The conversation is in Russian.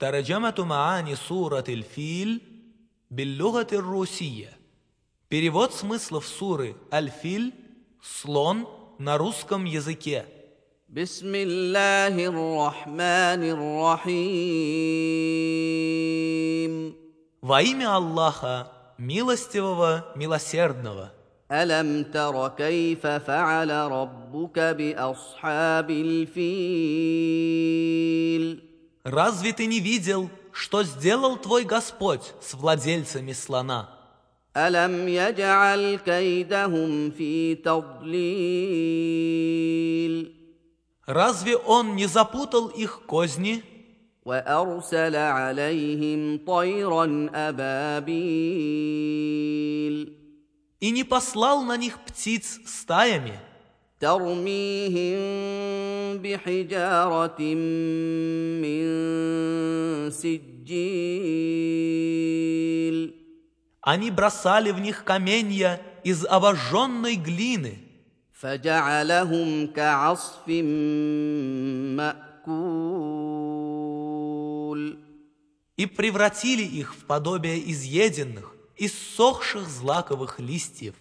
ترجمة معاني سورة الفيل باللغة الروسية. Перевод смыслов суры Аль-Филь «Слон» на русском языке. بسم الله الرحمن الرحيم Во имя Аллаха, милостивого, милосердного. ألم تر كيف فعل ربك بأصحاب الفيل Разве ты не видел, что сделал твой Господь с владельцами слона? ألم يجعل كيدهم في تضليل Разве Он не запутал их козни وأرسل عليهم طيرا أبابيل и не послал на них птиц стаями, ترميهم بحجارة من سجيل они бросали в них каменья из обожженной глины, فجعلهم كعصف مأكول и превратили их в подобие изъеденных, иссохших злаковых листьев.